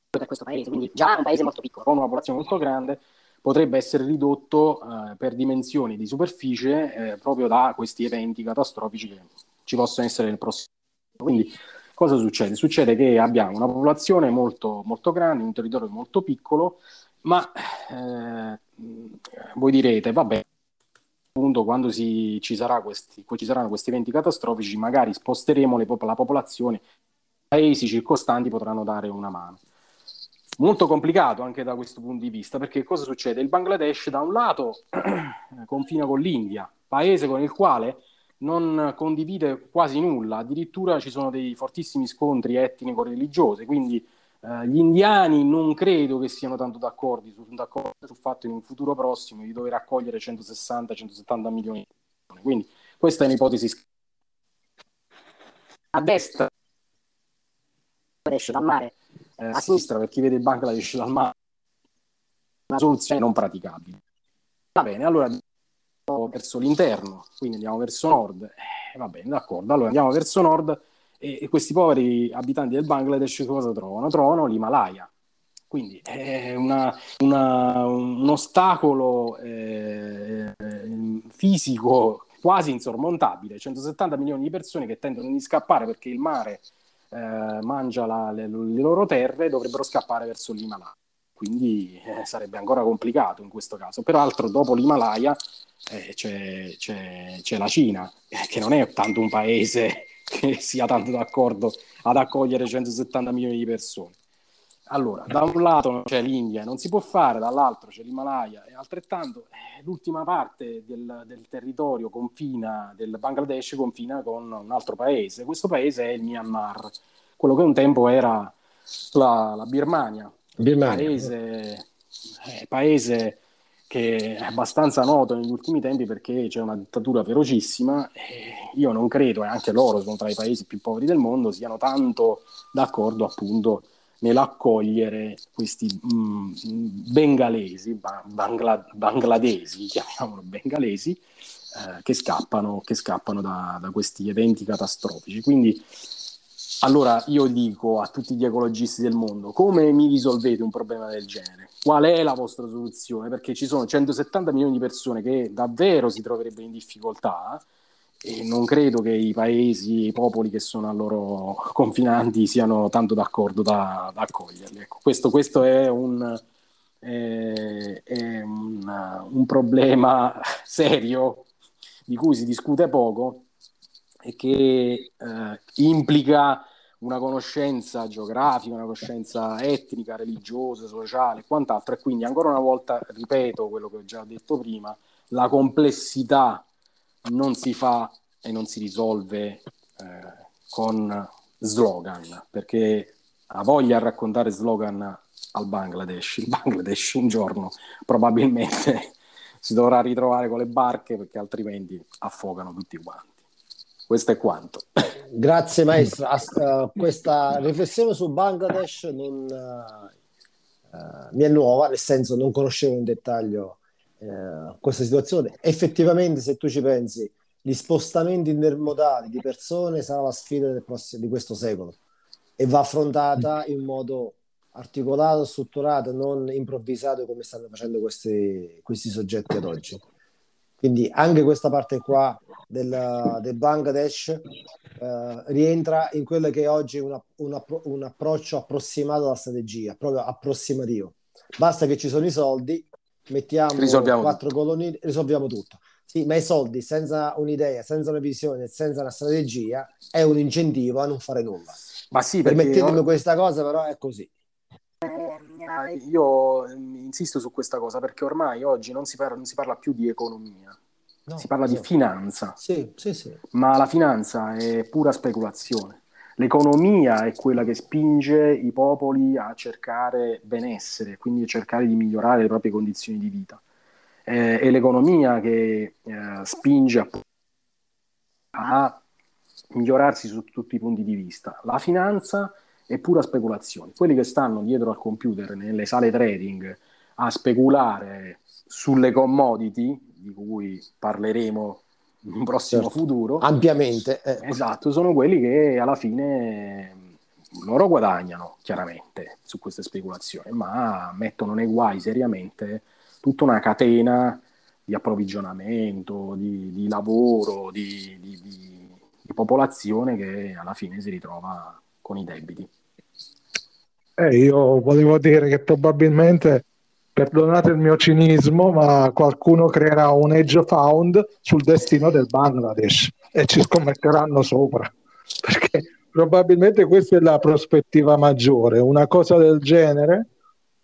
per questo paese, quindi già un paese molto piccolo. Con una popolazione molto grande potrebbe essere ridotto eh, per dimensioni di superficie eh, proprio da questi eventi catastrofici che ci possono essere nel prossimo. Quindi cosa succede? Succede che abbiamo una popolazione molto, molto grande, un territorio molto piccolo, ma eh, voi direte, vabbè, appunto quando si, ci, questi, ci, saranno questi eventi catastrofici, magari sposteremo le, la popolazione, i paesi circostanti potranno dare una mano. Molto complicato anche da questo punto di vista, perché cosa succede? Il Bangladesh da un lato <clears throat> confina con l'India, paese con il quale non condivide quasi nulla, addirittura ci sono dei fortissimi scontri etnico-religiosi, quindi eh, gli indiani non credo che siano tanto d'accordo, su, d'accordo sul fatto in un futuro prossimo di dover accogliere 160-170 milioni di persone. Quindi questa è un'ipotesi. A destra esce dal mare, eh, a sinistra per chi vede il Bangladesh dal mare, una soluzione non praticabile. Va bene, allora verso l'interno, quindi andiamo verso nord. Eh, va bene, d'accordo. Allora andiamo verso nord e, e, questi poveri abitanti del Bangladesh cosa trovano? Trovano l'Himalaya. Quindi è una, una, un ostacolo eh, fisico quasi insormontabile. 170 milioni di persone che tendono di scappare perché il mare eh, mangia la, le, le, loro terre dovrebbero scappare verso l'Himalaya. Quindi eh, sarebbe ancora complicato in questo caso. Peraltro, dopo l'Himalaya eh, c'è, c'è, c'è, la Cina, eh, che non è tanto un paese <laughs> che sia tanto d'accordo ad accogliere 170 milioni di persone. Allora, da un lato c'è l'India, non si può fare, dall'altro c'è l'Himalaya e altrettanto eh, l'ultima parte del, del, territorio confina, del Bangladesh confina con un altro paese. Questo paese è il Myanmar, quello che un tempo era la, la Birmania, Birmania. Paese, eh, paese che è abbastanza noto negli ultimi tempi perché c'è una dittatura ferocissima io non credo, e anche loro sono tra i paesi più poveri del mondo, siano tanto d'accordo appunto nell'accogliere questi mm, bengalesi, bangla, bangladesi, chiamiamolo bengalesi, eh, che scappano, che scappano da, da, questi eventi catastrofici. Quindi allora io dico a tutti gli ecologisti del mondo, come mi risolvete un problema del genere? Qual è la vostra soluzione? Perché ci sono 170 milioni di persone che davvero si troverebbero in difficoltà e non credo che i paesi, i popoli che sono a loro confinanti siano tanto d'accordo da, da accoglierli. Ecco, questo, questo, è, un, è, è un, un problema <laughs> serio di cui si discute poco e che eh, implica una conoscenza geografica, una conoscenza etnica, religiosa, sociale e quant'altro. E quindi, ancora una volta, ripeto quello che ho già detto prima, la complessità non si fa e non si risolve eh, con slogan, perché ha voglia a raccontare slogan al Bangladesh. Il Bangladesh un giorno probabilmente <laughs> si dovrà ritrovare con le barche perché altrimenti affogano tutti quanti. Questo è quanto. Grazie <laughs> maestro. Uh, questa riflessione su Bangladesh non, uh, uh, mi è nuova, nel senso non conoscevo in dettaglio questa situazione. Effettivamente, se tu ci pensi, gli spostamenti intermodali di persone sarà la sfida prossimo, di questo secolo e va affrontata in modo articolato, strutturato, non improvvisato come stanno facendo questi, questi soggetti ad oggi. Quindi anche questa parte qua del, del Bangladesh eh, rientra in quello che è oggi una, una, un approccio approssimato alla strategia, proprio approssimativo. Basta che ci sono i soldi, mettiamo risolviamo quattro tutto. colonie, risolviamo tutto. Sì, ma i soldi senza un'idea, senza una visione, senza una strategia è un incentivo a non fare nulla. Ma sì, permettetemi io... questa cosa, però è così. Io mm, insisto su questa cosa perché ormai oggi non si parla, non si parla più di economia, no, si parla esatto. di finanza. Sì, sì, sì. Ma la finanza è pura speculazione. L'economia è quella che spinge i popoli a cercare benessere, quindi a cercare di migliorare le proprie condizioni di vita. Eh, è l'economia che eh, spinge a, a migliorarsi su tutti i punti di vista. La finanza è pura speculazione. Quelli che stanno dietro al computer nelle sale trading a speculare sulle commodity, di cui parleremo in un prossimo Certo. futuro, Ampiamente. eh. esatto, sono quelli che alla fine loro guadagnano chiaramente su queste speculazioni, ma mettono nei guai seriamente tutta una catena di approvvigionamento, di, di lavoro, di- di- di popolazione che alla fine si ritrova con i debiti. Eh, io volevo dire che probabilmente, perdonate il mio cinismo, ma qualcuno creerà un hedge fund sul destino del Bangladesh e ci scommetteranno sopra, <laughs> perché probabilmente questa è la prospettiva maggiore. Una cosa del genere,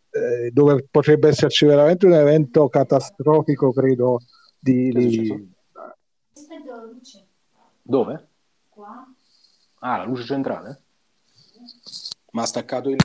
eh, dove potrebbe esserci veramente un evento catastrofico, credo, di, di-? Dove? Ah, la luce centrale? Ma ha staccato il...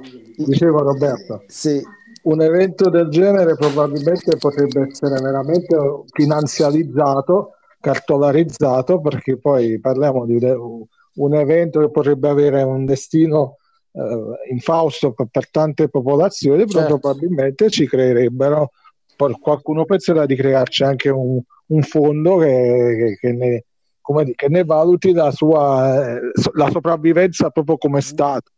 Luce. dicevo Roberto. Sì, un evento del genere probabilmente potrebbe essere veramente finanziarizzato, cartolarizzato, perché poi parliamo di un- evento che potrebbe avere un destino eh, infausto per, per tante popolazioni, però Certo. probabilmente ci creerebbero, qualcuno penserà di crearci anche un, un fondo che, che- che ne, come dire, che ne valuti la sua eh, la sopravvivenza proprio come Stato.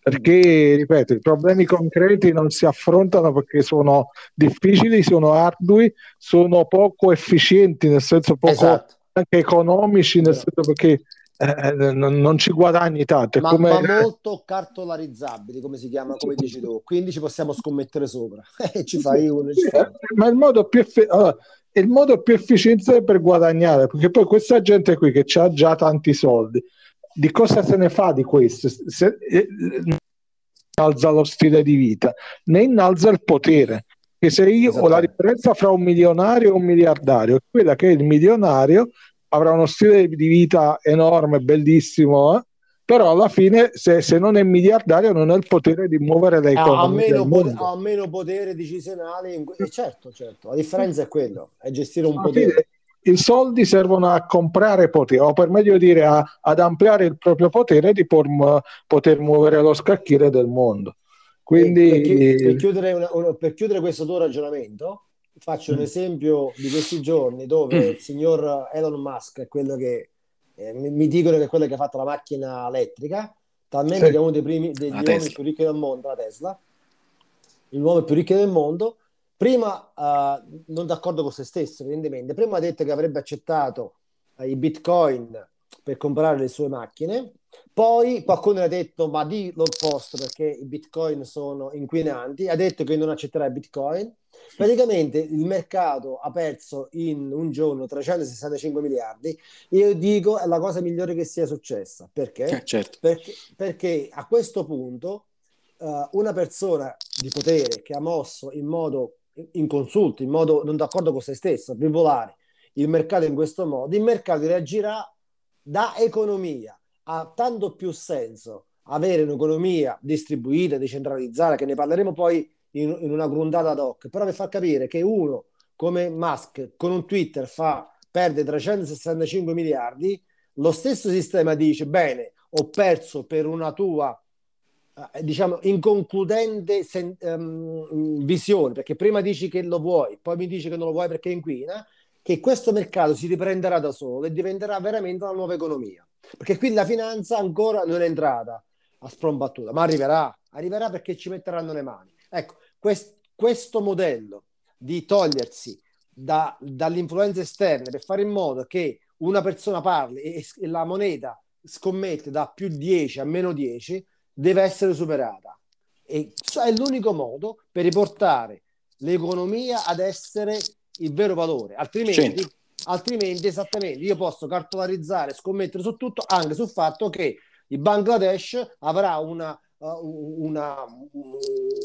Perché, ripeto, i problemi concreti non si affrontano perché sono difficili, sono ardui, sono poco efficienti, nel senso poco esatto. anche economici, nel senso perché eh, non, non ci guadagni tanto. Ma, come- ma molto cartolarizzabili, come si chiama, come dici tu. Quindi ci possiamo scommettere sopra. <laughs> Ci fai uno. ci fai eh, ma il modo più effe- allora, è il modo più efficiente per guadagnare, perché poi questa gente qui che ha già tanti soldi, di cosa se ne fa di questo? Se, eh, innalza lo stile di vita, ne innalza il potere. Che se io ho la Esattamente. differenza fra un milionario e un miliardario, è quella che il milionario avrà uno stile di vita enorme, bellissimo, eh, però alla fine se, se non è miliardario non ha il potere di muovere le Ha, ha economie mondo. ha meno potere decisionale. in que- eh, certo, certo. La differenza è quello, è gestire un Alla potere. fine i soldi servono a comprare potere, o per meglio dire a- ad ampliare il proprio potere di por- poter muovere lo scacchiere del mondo. Quindi Per, chi- per chiudere, una- una- per chiudere questo tuo ragionamento, faccio un Mm. esempio di questi giorni dove Mm. il signor Elon Musk è quello che eh, mi, mi dicono che è quello che ha fatto la macchina elettrica, talmente Sì. che è uno dei primi degli La uomini Tesla. più ricchi del mondo, la Tesla, l'uomo più ricco del mondo. Prima, eh, non d'accordo con se stesso, evidentemente, prima ha detto che avrebbe accettato eh, i bitcoin per comprare le sue macchine. Poi qualcuno ha detto: Ma di l'opposto perché i bitcoin sono inquinanti. Ha detto che non accetterà i bitcoin. Praticamente il mercato ha perso in un giorno 365 miliardi. Io dico è la cosa migliore che sia successa perché? Eh, certo. Perché, perché a questo punto eh, una persona di potere che ha mosso in modo inconsulto, in modo non d'accordo con se stesso, bipolare, il mercato in questo modo, il mercato reagirà da economia. Ha tanto più senso avere un'economia distribuita, decentralizzata, che ne parleremo poi in, in una grundata ad hoc, però per far capire che uno come Musk con un Twitter fa perde 365 miliardi, lo stesso sistema dice bene, ho perso per una tua eh, diciamo inconcludente sen- ehm, visione, perché prima dici che lo vuoi, poi mi dici che non lo vuoi perché inquina, che questo mercato si riprenderà da solo e diventerà veramente una nuova economia. Perché qui la finanza ancora non è entrata a sprombattuta, ma arriverà, arriverà perché ci metteranno le mani. Ecco, quest- questo modello di togliersi da- dalle influenze esterne per fare in modo che una persona parli e, e la moneta scommette da più 10 a meno 10 deve essere superata. E è l'unico modo per riportare l'economia ad essere il vero valore, altrimenti. Altrimenti esattamente io posso cartolarizzare, scommettere su tutto, anche sul fatto che il Bangladesh avrà una, uh, una,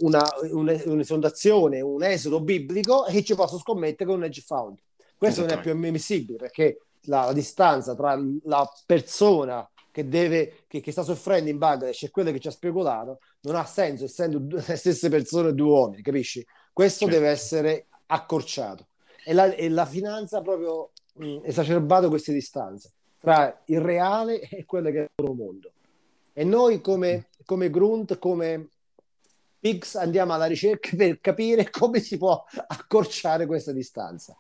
una, un'esondazione, un esodo biblico e ci posso scommettere con un hedge fund. Questo non è più ammissibile perché la, la distanza tra la persona che, deve, che, che sta soffrendo in Bangladesh e quello che ci ha speculato non ha senso essendo <laughs> le stesse persone due uomini, capisci? Questo Certo. deve essere accorciato e la, e la finanza proprio mh, esacerbato queste distanze tra il reale e quello che è il loro mondo. E noi come come Grunt, come Pix andiamo alla ricerca per capire come si può accorciare questa distanza.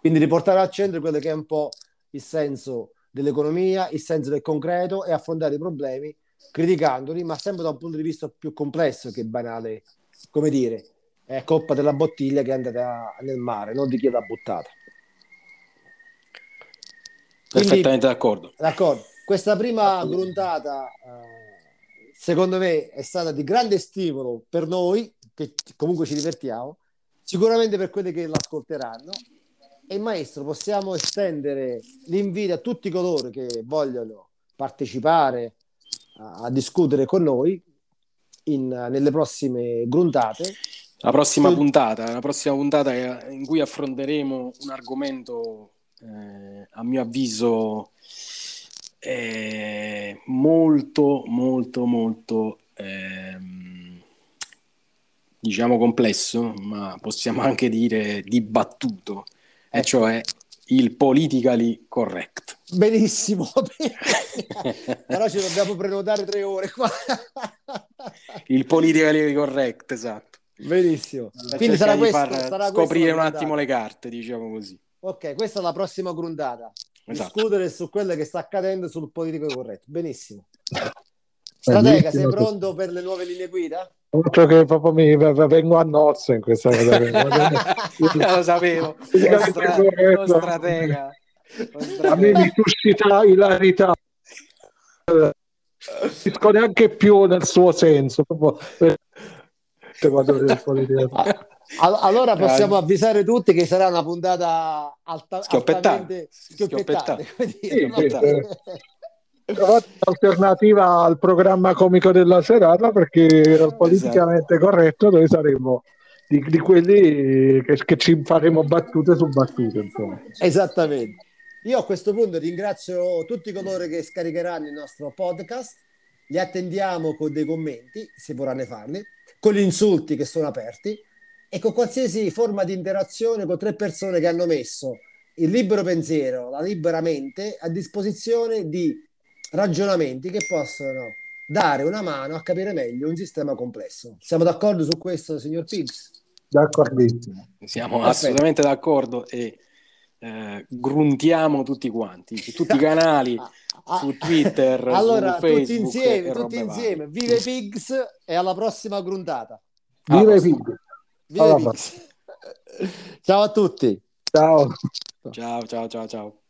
Quindi riportare al centro quello che è un po' il senso dell'economia, il senso del concreto e affrontare i problemi criticandoli, ma sempre da un punto di vista più complesso che banale, come dire, è colpa della bottiglia che è andata nel mare, non di chi l'ha buttata. Quindi, Perfettamente d'accordo. D'accordo. Questa prima gruntata, eh, secondo me, è stata di grande stimolo per noi, che comunque ci divertiamo, sicuramente per quelli che l'ascolteranno. E maestro, possiamo estendere l'invito a tutti coloro che vogliono partecipare a, a discutere con noi in, nelle prossime gruntate. La prossima puntata, la prossima puntata in cui affronteremo un argomento, eh, a mio avviso, eh, molto, molto, molto, ehm, diciamo complesso, ma possiamo anche dire dibattuto, e Ecco. cioè il politically correct. <laughs> Benissimo, però ci dobbiamo prenotare tre ore qua. Il politically correct, esatto. Benissimo. Quindi sarà questo, far sarà scoprire un attimo le carte, diciamo così. Ok, questa è la prossima grundata. Esatto. Discutere su quello che sta accadendo sul politico corretto. Benissimo. Stratega, sei pronto per le nuove linee guida? Altro che proprio mi vengo a nozze in questa cosa. lo sapevo, lo, Politicamente stra- corretto. lo stratega. Lo A me stratega. mi suscita ilarità. Non capisco neanche più nel suo senso. Proprio allora possiamo avvisare tutti che sarà una puntata alta- no? sì. Trovate un'alternativa al programma comico della serata perché era il politicamente corretto dove saremo di, di quelli che, che ci faremo battute su battute insomma. Esattamente. Io a questo punto ringrazio tutti coloro che scaricheranno il nostro podcast, li attendiamo con dei commenti, se vorranno farli, con gli insulti che sono aperti e con qualsiasi forma di interazione con tre persone che hanno messo il libero pensiero, la libera mente a disposizione di ragionamenti che possono dare una mano a capire meglio un sistema complesso. Siamo d'accordo su questo, signor Piggs? D'accordissimo. Siamo Perfetto. assolutamente d'accordo e eh, gruntiamo tutti quanti su tutti i canali, <laughs> Ah, su Twitter, <laughs> allora, su Facebook tutti insieme, tutti insieme. Vive Pigs e alla prossima gruntata. I prossima. figli. Vive Alla Pigs. <laughs> Ciao a tutti. Ciao. Ciao, ciao, ciao, ciao.